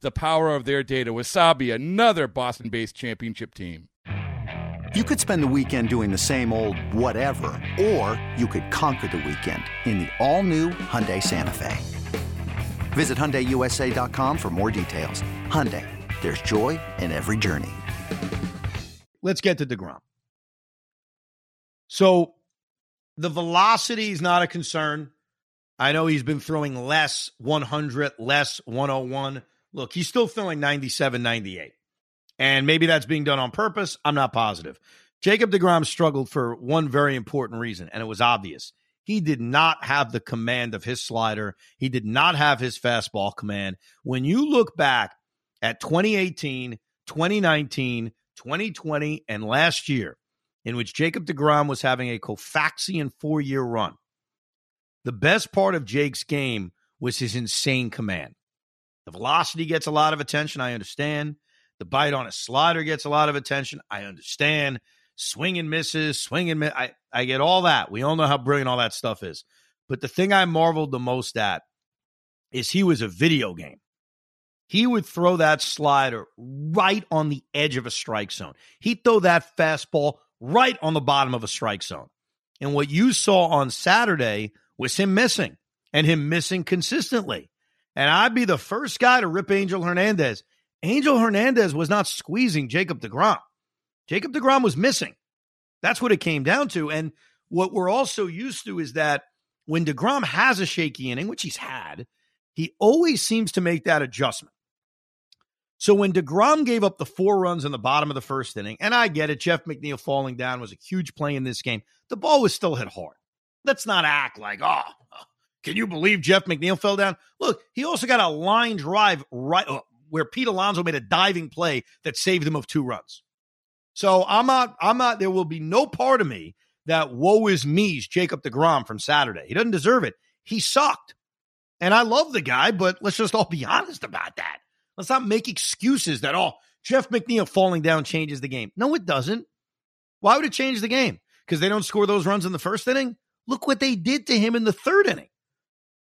the power of their data. Wasabi, another Boston based championship team. You could spend the weekend doing the same old whatever, or you could conquer the weekend in the all new Hyundai Santa Fe. Visit HyundaiUSA.com for more details. Hyundai, there's joy in every journey. Let's get to DeGrom. So the velocity is not a concern. I know he's been throwing less 100, less 101. Look, he's still throwing 97, 98. And maybe that's being done on purpose. I'm not positive. Jacob DeGrom struggled for one very important reason, and it was obvious. He did not have the command of his slider. He did not have his fastball command. When you look back at 2018, 2019, 2020, and last year, in which Jacob DeGrom was having a Koufaxian four year run, the best part of Jake's game was his insane command. The velocity gets a lot of attention. I understand. The bite on a slider gets a lot of attention. I understand. Swing and misses, swing and miss. I, I get all that. We all know how brilliant all that stuff is. But the thing I marveled the most at is he was a video game. He would throw that slider right on the edge of a strike zone. He'd throw that fastball right on the bottom of a strike zone. And what you saw on Saturday was him missing and him missing consistently. And I'd be the first guy to rip Angel Hernandez. Angel Hernandez was not squeezing Jacob DeGrom. Jacob DeGrom was missing. That's what it came down to. And what we're also used to is that when DeGrom has a shaky inning, which he's had, he always seems to make that adjustment. So when DeGrom gave up the four runs in the bottom of the first inning, and I get it, Jeff McNeil falling down was a huge play in this game, the ball was still hit hard. Let's not act like, oh, can you believe Jeff McNeil fell down? Look, he also got a line drive right uh, where Pete Alonso made a diving play that saved him of two runs. So I'm not, I'm not, there will be no part of me that woe is me's Jacob DeGrom from Saturday. He doesn't deserve it. He sucked. And I love the guy, but let's just all be honest about that. Let's not make excuses that, oh, Jeff McNeil falling down changes the game. No, it doesn't. Why would it change the game? Because they don't score those runs in the first inning? Look what they did to him in the third inning.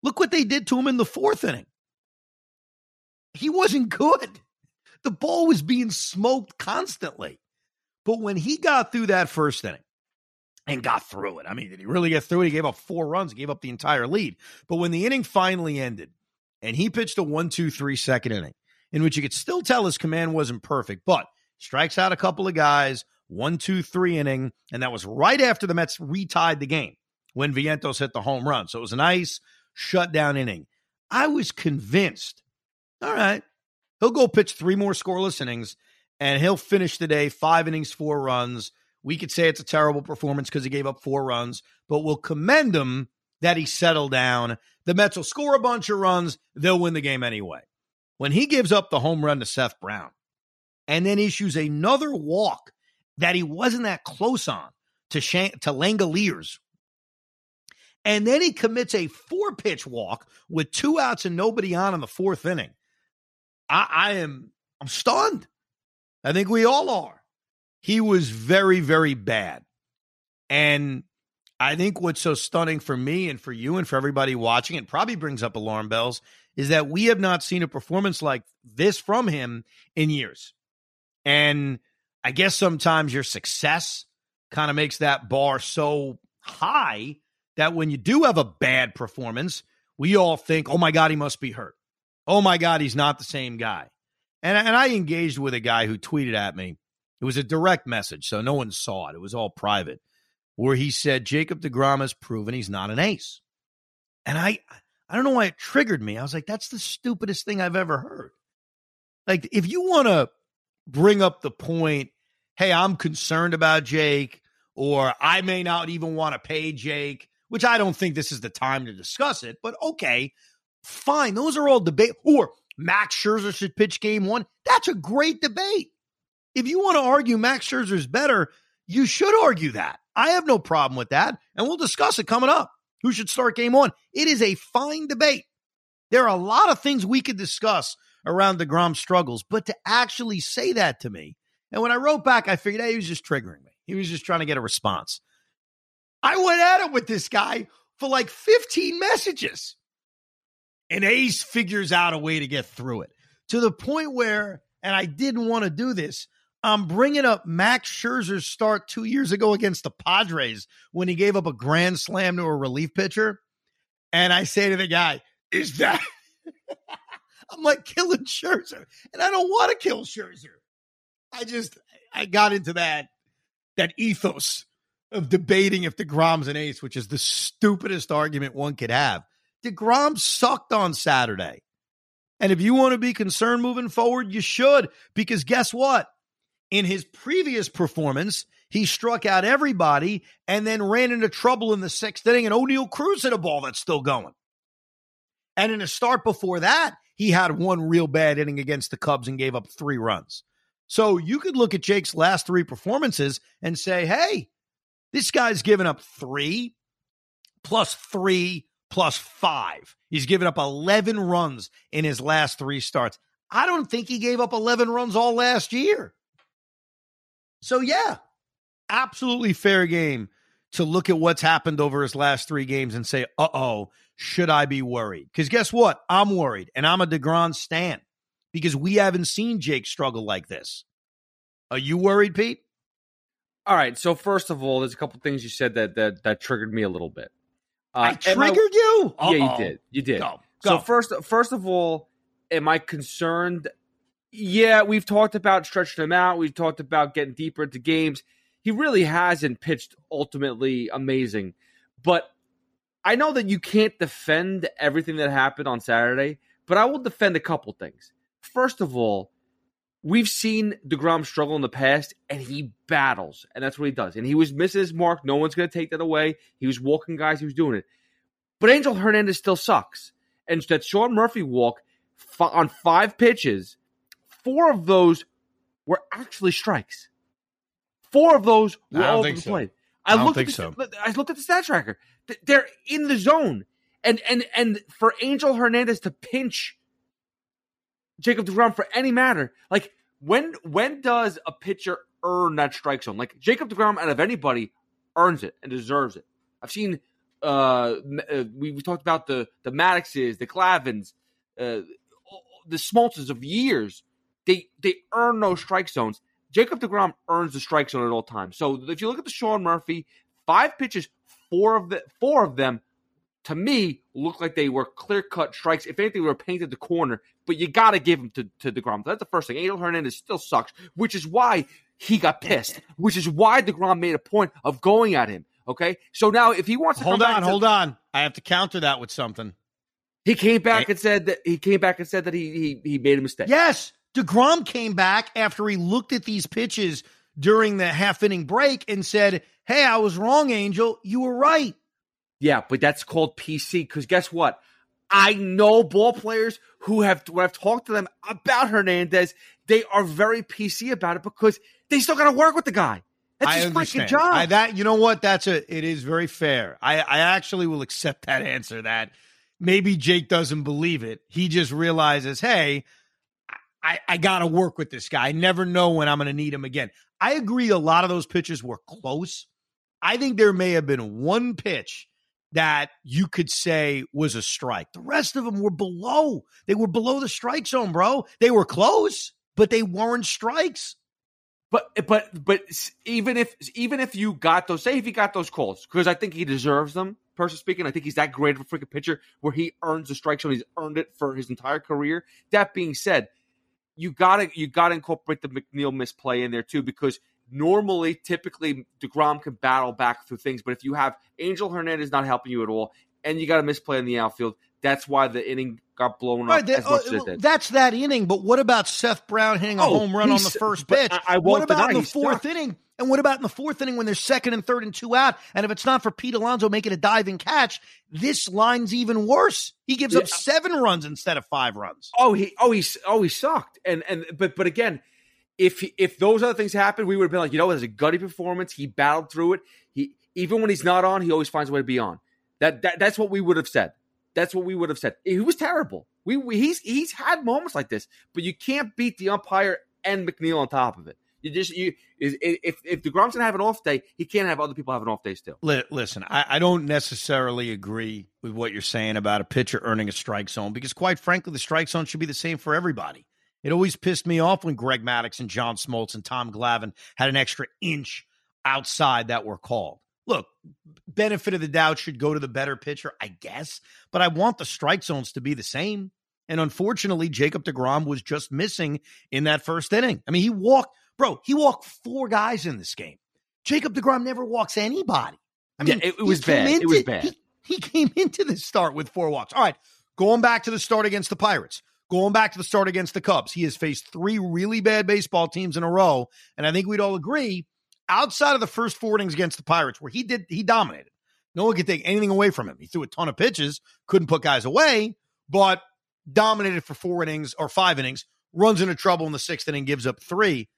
Look what they did to him in the fourth inning. He wasn't good. The ball was being smoked constantly. But when he got through that first inning and got through it, I mean, did he really get through it? He gave up four runs, gave up the entire lead. But when the inning finally ended and he pitched a one, two, three second inning, in which you could still tell his command wasn't perfect, but strikes out a couple of guys, one, two, three inning, and that was right after the Mets retied the game when Vientos hit the home run. So it was a nice shutdown inning. I was convinced, all right, he'll go pitch three more scoreless innings and he'll finish the day five innings, four runs. We could say it's a terrible performance because he gave up four runs, but we'll commend him that he settled down. The Mets will score a bunch of runs. They'll win the game anyway. When he gives up the home run to Seth Brown and then issues another walk that he wasn't that close on to, Shan- to Langeliers and then he commits a four pitch walk with two outs and nobody on in the fourth inning. I, I am I'm stunned. I think we all are. He was very, very bad. And I think what's so stunning for me and for you and for everybody watching, it probably brings up alarm bells, is that we have not seen a performance like this from him in years. And I guess sometimes your success kind of makes that bar so high that when you do have a bad performance, we all think, oh my God, he must be hurt. oh my God, he's not the same guy. And, and I engaged with a guy who tweeted at me. It was a direct message, so no one saw it. It was all private, where he said, Jacob DeGrom has proven he's not an ace. And I, I don't know why it triggered me. I was like, that's the stupidest thing I've ever heard. Like, if you want to bring up the point, hey, I'm concerned about Jake, or I may not even want to pay Jake, which I don't think this is the time to discuss it, but okay, fine. Those are all debate. Or Max Scherzer should pitch game one. That's a great debate. If you want to argue Max Scherzer's better, you should argue that. I have no problem with that. And we'll discuss it coming up. Who should start game one? It is a fine debate. There are a lot of things we could discuss around DeGrom struggles, but to actually say that to me, and when I wrote back, I figured hey, he was just triggering me. He was just trying to get a response. I went at it with this guy for like 15 messages. And Ace figures out a way to get through it to the point where, and I didn't want to do this, I'm bringing up Max Scherzer's start two years ago against the Padres when he gave up a grand slam to a relief pitcher. And I say to the guy, Is that? I'm like killing Scherzer. And I don't want to kill Scherzer. I just, I got into that, that ethos of debating if DeGrom's an ace, which is the stupidest argument one could have. DeGrom sucked on Saturday. And if you want to be concerned moving forward, you should, because guess what? In his previous performance, he struck out everybody and then ran into trouble in the sixth inning, and Oneil Cruz hit a ball that's still going. And in a start before that, he had one real bad inning against the Cubs and gave up three runs. So you could look at Jake's last three performances and say, hey, this guy's given up three plus three plus five. He's given up 11 runs in his last three starts. I don't think he gave up 11 runs all last year. So, yeah, absolutely fair game to look at what's happened over his last three games and say, uh oh, should I be worried? Because guess what? I'm worried, and I'm a DeGrom stan because we haven't seen Jake struggle like this. Are you worried, Pete? All right. So first of all, there's a couple things you said that that that triggered me a little bit. Uh, I triggered I, you? Uh-oh. Yeah, you did. You did. Go, go. So first, first of all, am I concerned? Yeah, we've talked about stretching him out. We've talked about getting deeper into games. He really hasn't pitched ultimately amazing, but I know that you can't defend everything that happened on Saturday. But I will defend a couple things. First of all, we've seen DeGrom struggle in the past, and he battles, and that's what he does. And he was missing his mark. No one's going to take that away. He was walking guys. He was doing it. But Angel Hernandez still sucks. And that Sean Murphy walk on five pitches, four of those were actually strikes. Four of those were all over the so. plate. I, I looked at the, so. I looked at the stat tracker. They're in the zone, and and and for Angel Hernandez to pinch Jacob DeGrom for any matter. Like when when does a pitcher earn that strike zone? Like Jacob DeGrom out of anybody earns it and deserves it. I've seen uh, uh we, we talked about the the Madduxes, the Glavines, uh, the Smoltzes of years. They they earn those strike zones. Jacob DeGrom earns the strike zone at all times. So if you look at the Sean Murphy, five pitches, four of the four of them to me, looked like they were clear cut strikes. If anything, they were painted the corner. But you got to give them to, to DeGrom. That's the first thing. Angel Hernandez still sucks, which is why he got pissed, which is why DeGrom made a point of going at him. Okay. So now if he wants to hold on, hold on. I have to counter that with something. He came back and said that he came back and said that he he, he made a mistake. Yes. DeGrom came back after he looked at these pitches during the half inning break and said, Hey, I was wrong, Angel. You were right. Yeah, but that's called PC because guess what? I know ball players who have when I've talked to them about Hernandez, they are very PC about it because they still got to work with the guy. That's I his freaking job. I, that you know what? That's a it is very fair. I I actually will accept that answer. That maybe Jake doesn't believe it. He just realizes, hey, I I got to work with this guy. I never know when I'm going to need him again. I agree. A lot of those pitches were close. I think there may have been one pitch that you could say was a strike. The rest of them were below. They were below the strike zone, bro. They were close, but they weren't strikes. But but but even if even if you got those, say if he got those calls, because I think he deserves them. person speaking. I think he's that great of a freaking pitcher where he earns the strike zone. He's earned it for his entire career. That being said, you gotta you gotta incorporate the McNeil misplay in there too because normally, typically, Degrom can battle back through things, but if you have Angel Hernandez not helping you at all, and you got a misplay in the outfield, that's why the inning got blown Right, up that- as much uh, as it did. that's that inning. But what about Seth Brown hitting a Oh, home run on the first pitch? I- I what about in the fourth stuck. inning? And what about in the fourth inning when there's second and third and two out? And if it's not for Pete Alonso making a diving catch, this line's even worse. He gives up seven runs instead of five runs. Oh, he oh he's oh he sucked. And and but but again, if if those other things happened, we would have been like, you know, it was a gutty performance. He battled through it. He even when he's not on, he always finds a way to be on. That that that's what we would have said. That's what we would have said. He was terrible. We, we he's he's had moments like this, but you can't beat the umpire and McNeil on top of it. You just you if if Degrom's gonna have an off day, he can't have other people have an off day still. Listen, I, I don't necessarily agree with what you're saying about a pitcher earning a strike zone because, quite frankly, the strike zone should be the same for everybody. It always pissed me off when Greg Maddux and John Smoltz and Tom Glavine had an extra inch outside that were called. Look, benefit of the doubt should go to the better pitcher, I guess, but I want the strike zones to be the same. And unfortunately, Jacob DeGrom was just missing in that first inning. I mean, he walked, bro, he walked four guys in this game. Jacob DeGrom never walks anybody. I Yeah, mean, it- it was bad. It was bad. He, he came into this start with four walks. All right, going back to the start against the Pirates, going back to the start against the Cubs, he has faced three really bad baseball teams in a row, and I think we'd all agree, outside of the first four innings against the Pirates, where he did he dominated. No one could take anything away from him. He threw a ton of pitches, couldn't put guys away, but dominated for four innings or five innings, runs into trouble in the sixth inning, gives up three.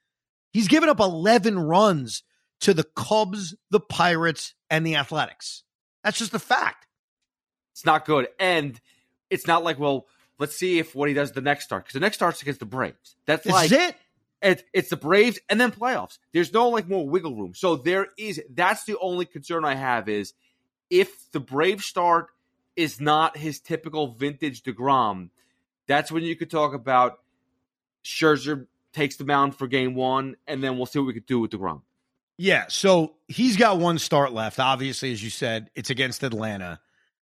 He's given up 11 runs to the Cubs, the Pirates, and the Athletics. That's just a fact. It's not good, and it's not like well, let's see if what he does the next start because the next start's against the Braves. That's This like is it. it, it's the Braves and then playoffs. There's no like more wiggle room. So there is that's the only concern I have is if the Brave start is not his typical vintage Degrom, that's when you could talk about Scherzer takes the mound for game one, and then we'll see what we could do with Degrom. Yeah, so he's got one start left. Obviously, as you said, it's against Atlanta.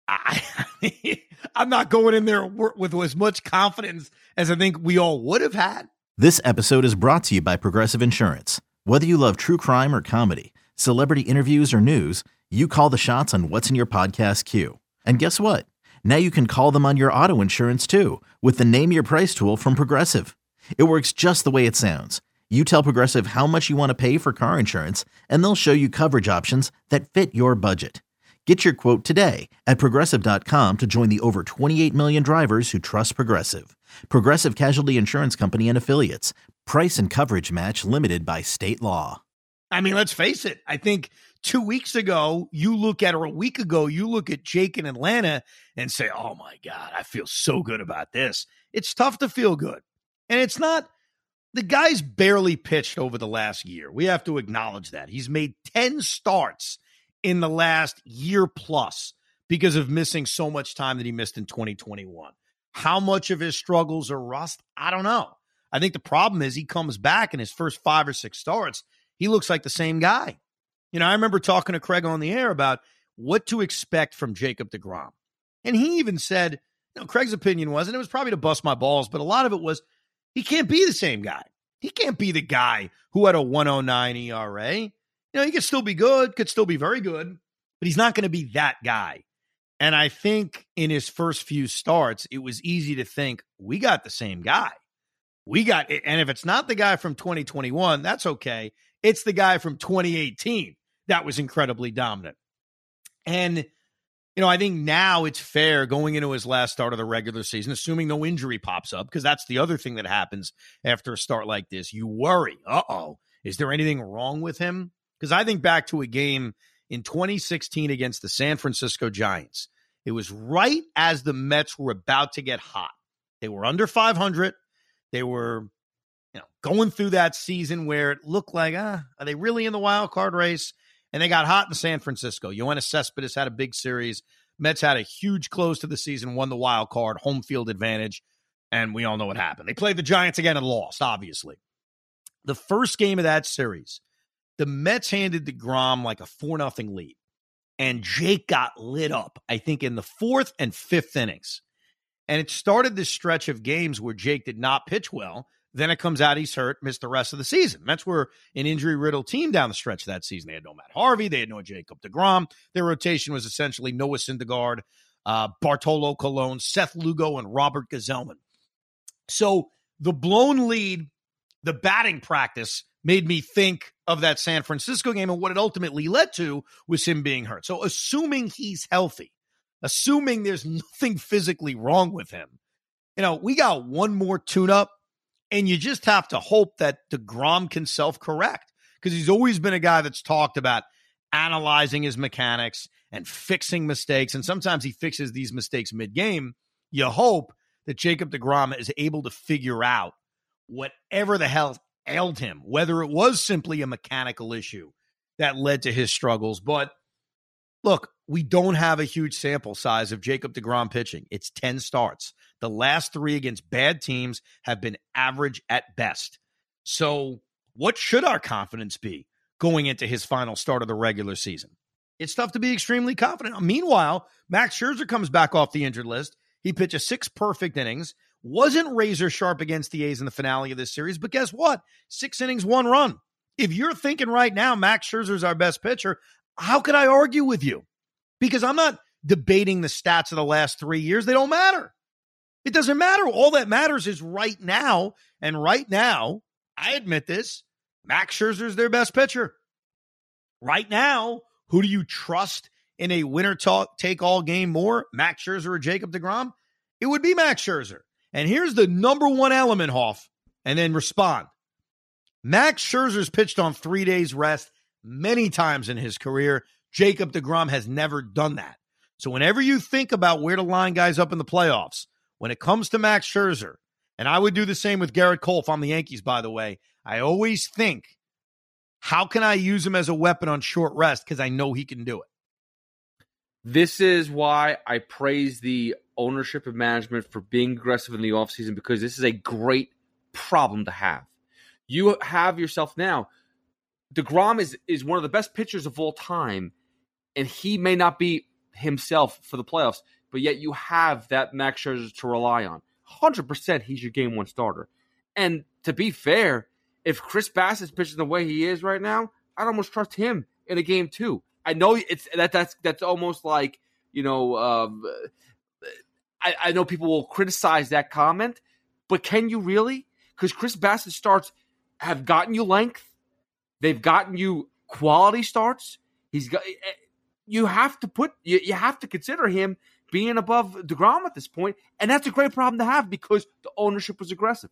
I, I'm not going in there with as much confidence as I think we all would have had. This episode is brought to you by Progressive Insurance. Whether you love true crime or comedy, celebrity interviews or news, you call the shots on what's in your podcast queue. And guess what? Now you can call them on your auto insurance too with the Name Your Price tool from Progressive. It works just the way it sounds. You tell Progressive how much you want to pay for car insurance, and they'll show you coverage options that fit your budget. Get your quote today at progressive.com to join the over 28 million drivers who trust Progressive. Progressive Casualty Insurance Company and Affiliates. Price and coverage match limited by state law. I mean, let's face it. I think two weeks ago, you look at, or a week ago, you look at Jake in Atlanta and say, oh my God, I feel so good about this. It's tough to feel good. And it's not, the guy's barely pitched over the last year. We have to acknowledge that. He's made 10 starts in the last year plus because of missing so much time that he missed in 2021. How much of his struggles are rust? I don't know. I think the problem is he comes back in his first five or six starts he looks like the same guy. You know, I remember talking to Craig on the air about what to expect from Jacob DeGrom. And he even said, you know, Craig's opinion was, and it was probably to bust my balls, but a lot of it was he can't be the same guy. He can't be the guy who had a 109 ERA. You know, he could still be good, could still be very good, but he's not going to be that guy. And I think in his first few starts, it was easy to think we got the same guy. We got, and if it's not the guy from 2021, that's okay. It's the guy from 2018 that was incredibly dominant. And, you know, I think now it's fair going into his last start of the regular season, assuming no injury pops up, because that's the other thing that happens after a start like this. You worry, uh oh, is there anything wrong with him? Because I think back to a game in 2016 against the San Francisco Giants. It was right as the Mets were about to get hot. They were under 500. They were you know, going through that season where it looked like, ah, are they really in the wild card race? And they got hot in San Francisco. Yoenis Cespedes had a big series. Mets had a huge close to the season, won the wild card, home field advantage, and we all know what happened. They played the Giants again and lost, obviously. The first game of that series, the Mets handed DeGrom like a 4 nothing lead. and Jake got lit up, I think, in the fourth and fifth innings. And it started this stretch of games where Jake did not pitch well. Then it comes out he's hurt, missed the rest of the season. That's where an injury riddled team down the stretch that season. They had no Matt Harvey, they had no Jacob DeGrom. Their rotation was essentially Noah Syndergaard, uh, Bartolo Colon, Seth Lugo, and Robert Gsellman. So the blown lead, the batting practice made me think of that San Francisco game and what it ultimately led to was him being hurt. So assuming he's healthy, assuming there's nothing physically wrong with him, you know, we got one more tune up and you just have to hope that DeGrom can self correct because he's always been a guy that's talked about analyzing his mechanics and fixing mistakes. And sometimes he fixes these mistakes mid game. You hope that Jacob DeGrom is able to figure out whatever the hell ailed him, whether it was simply a mechanical issue that led to his struggles. But look, we don't have a huge sample size of Jacob DeGrom pitching. It's 10 starts. The last three against bad teams have been average at best. So, what should our confidence be going into his final start of the regular season? It's tough to be extremely confident. Meanwhile, Max Scherzer comes back off the injured list. He pitches six perfect innings, wasn't razor sharp against the A's in the finale of this series, but guess what? Six innings, one run. If you're thinking right now Max Scherzer's our best pitcher, how could I argue with you? Because I'm not debating the stats of the last three years. They don't matter. It doesn't matter. All that matters is right now. And right now, I admit this, Max Scherzer's their best pitcher. Right now, who do you trust in a winner take all game more, Max Scherzer or Jacob DeGrom? It would be Max Scherzer. And here's the number one element, Hoff, and then respond. Max Scherzer's pitched on three days rest many times in his career. Jacob DeGrom has never done that. So whenever you think about where to line guys up in the playoffs, when it comes to Max Scherzer, and I would do the same with Gerrit Cole if I'm the Yankees, by the way, I always think, how can I use him as a weapon on short rest? Because I know he can do it. This is why I praise the ownership and management for being aggressive in the offseason because this is a great problem to have. You have yourself now. DeGrom is, is one of the best pitchers of all time, and he may not be himself for the playoffs, but yet you have that Max Scherzer to rely on. 100% he's your game one starter. And to be fair, if Chris Bassitt's pitching the way he is right now, I'd almost trust him in a game two. I know it's that that's that's almost like you know. Um, I, I know people will criticize that comment, but can you really? Because Chris Bassitt starts have gotten you length, they've gotten you quality starts. He's got. Eh, eh, you have to put you, you have to consider him being above Degrom at this point, and that's a great problem to have because the ownership was aggressive.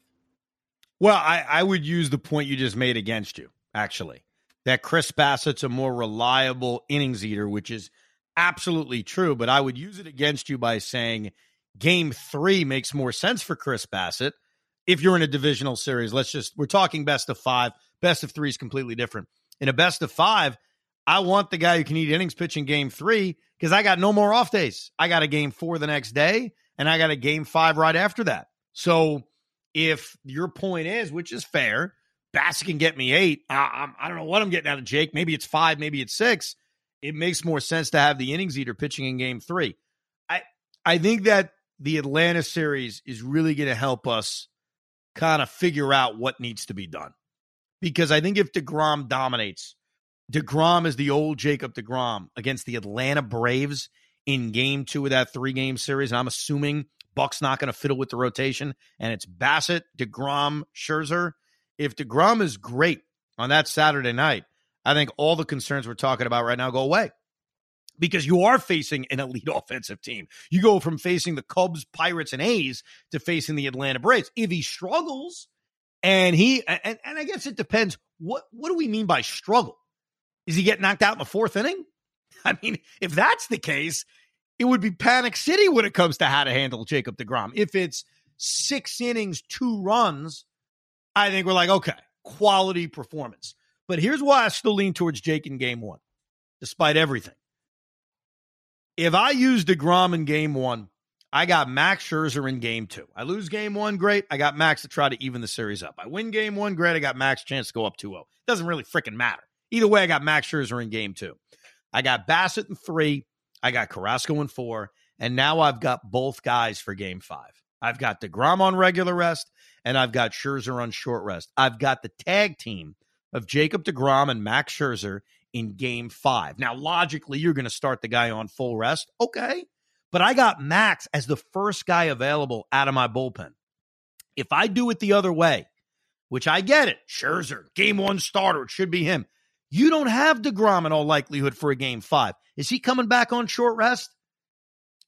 Well, I, I would use the point you just made against you, actually that Chris Bassitt's a more reliable innings eater, which is absolutely true. But I would use it against you by saying game three makes more sense for Chris Bassitt. If you're in a divisional series, let's just, we're talking best of five. Best of three is completely different. In a best of five, I want the guy who can eat innings pitching game three because I got no more off days. I got a game four the next day and I got a game five right after that. So if your point is, which is fair, Bassitt can get me eight. I, I, don't know what I'm getting out of Jake. Maybe it's five, maybe it's six. It makes more sense to have the innings eater pitching in game three. I I think that the Atlanta series is really going to help us kind of figure out what needs to be done. Because I think if DeGrom dominates, DeGrom is the old Jacob DeGrom against the Atlanta Braves in game two of that three game series. And I'm assuming Buck's not going to fiddle with the rotation. And it's Bassitt, DeGrom, Scherzer if DeGrom is great on that Saturday night, I think all the concerns we're talking about right now go away because you are facing an elite offensive team. You go from facing the Cubs, Pirates, and A's to facing the Atlanta Braves. If he struggles, and he and, and I guess it depends. What what do we mean by struggle? Is he get knocked out in the fourth inning? I mean, if that's the case, it would be panic city when it comes to how to handle Jacob DeGrom. If it's six innings, two runs, I think we're like, okay, quality performance. But here's why I still lean towards Jake in game one, despite everything. If I use DeGrom in game one, I got Max Scherzer in game two. I lose game one, great. I got Max to try to even the series up. I win game one, great. I got Max chance to go up 2 0. Doesn't really freaking matter. Either way, I got Max Scherzer in game two. I got Bassitt in three. I got Carrasco in four. And now I've got both guys for game five. I've got DeGrom on regular rest, and I've got Scherzer on short rest. I've got the tag team of Jacob DeGrom and Max Scherzer in game five. Now, logically, you're going to start the guy on full rest. Okay. But I got Max as the first guy available out of my bullpen. If I do it the other way, which I get it, Scherzer, game one starter, it should be him. You don't have DeGrom in all likelihood for a game five. Is he coming back on short rest?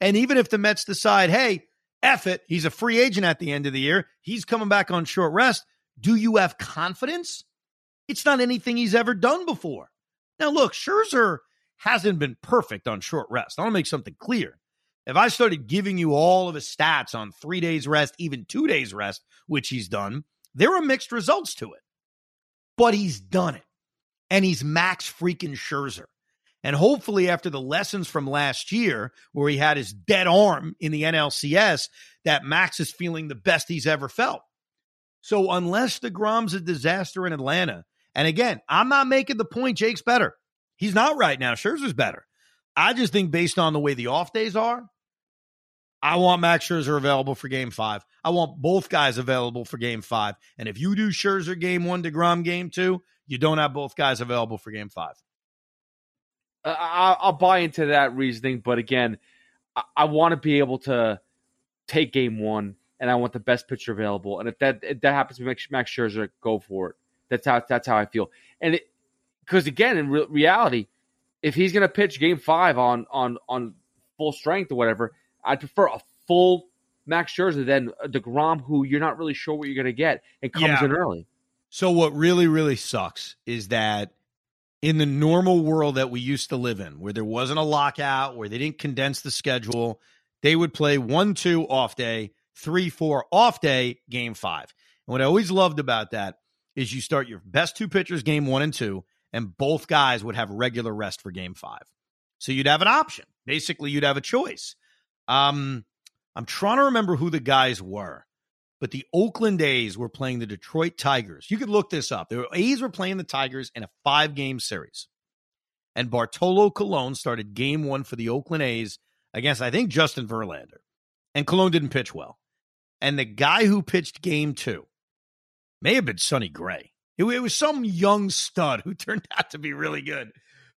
And even if the Mets decide, hey, F it, he's a free agent at the end of the year, he's coming back on short rest. Do you have confidence? It's not anything he's ever done before. Now, look, Scherzer hasn't been perfect on short rest. I want to make something clear. If I started giving you all of his stats on three days rest, even two days rest, which he's done, there are mixed results to it. But he's done it. And he's max freaking Scherzer. And hopefully, after the lessons from last year, where he had his dead arm in the NLCS, that Max is feeling the best he's ever felt. So, unless the DeGrom's a disaster in Atlanta, and again, I'm not making the point Jake's better. He's not right now. Scherzer's better. I just think based on the way the off days are, I want Max Scherzer available for game five. I want both guys available for game five. And if you do Scherzer game one, DeGrom game two, you don't have both guys available for game five. I'll buy into that reasoning, but again, I, want to be able to take game one, and I want the best pitcher available. And if that if that happens to Max Scherzer, go for it. That's how that's how I feel. And because again, in re- reality, if he's going to pitch Game Five on on on full strength or whatever, I'd prefer a full Max Scherzer than Degrom, who you're not really sure what you're going to get and comes yeah. in early. So what really really sucks is that in the normal world that we used to live in, where there wasn't a lockout, where they didn't condense the schedule, they would play one, two off day, three, four off day, game five. And what I always loved about that is you start your best two pitchers game one and two, and both guys would have regular rest for game five. So you'd have an option. Basically, you'd have a choice. Um, I'm trying to remember who the guys were but the Oakland A's were playing the Detroit Tigers. You could look this up. The A's were playing the Tigers in a five game series. And Bartolo Colon started game one for the Oakland A's against, I think, Justin Verlander. And Colon didn't pitch well. And the guy who pitched game two may have been Sonny Gray. It, it was some young stud who turned out to be really good.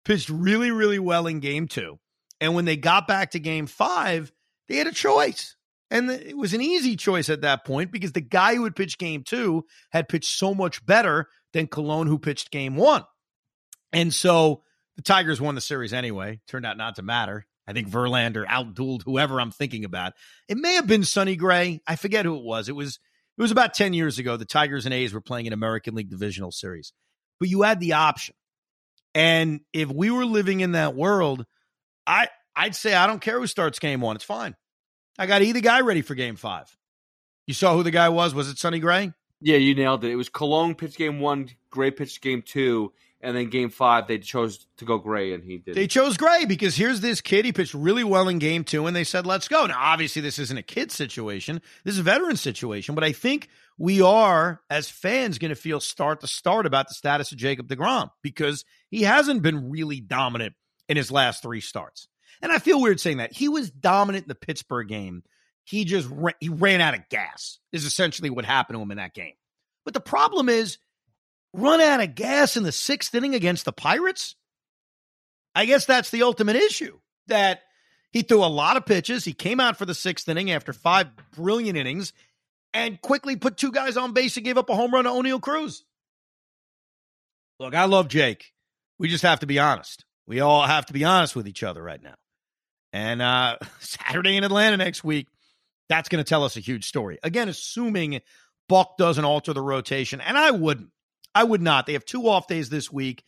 Pitched really, really well in game two. And when they got back to game five, they had a choice. And it was an easy choice at that point because the guy who had pitched game two had pitched so much better than Colon, who pitched game one. And so the Tigers won the series anyway. Turned out not to matter. I think Verlander outdueled whoever I'm thinking about. It may have been Sonny Gray. I forget who it was. It was it was about 10 years ago. The Tigers and A's were playing an American League divisional series. But you had the option. And if we were living in that world, I I'd say I don't care who starts game one. It's fine. I got either guy ready for game five. You saw who the guy was? Was it Sonny Gray? Yeah, you nailed it. It was Colon pitched game one, Gray pitched game two, and then game five they chose to go Gray, and he did. They chose Gray because here's this kid. He pitched really well in game two, and they said, "Let's go." Now, obviously, this isn't a kid situation. This is a veteran situation, but I think we are, as fans, going to feel start to start about the status of Jacob Degrom because he hasn't been really dominant in his last three starts. And I feel weird saying that. He was dominant in the Pittsburgh game. He just ran, he ran out of gas. Is essentially what happened to him in that game. But the problem is, run out of gas in the sixth inning against the Pirates. I guess that's the ultimate issue. That he threw a lot of pitches. He came out for the sixth inning after five brilliant innings, and quickly put two guys on base and gave up a home run to Oneil Cruz. Look, I love Jake. We just have to be honest. We all have to be honest with each other right now. And uh, Saturday in Atlanta next week, that's going to tell us a huge story. Again, assuming Buck doesn't alter the rotation, and I wouldn't. I would not. They have two off days this week.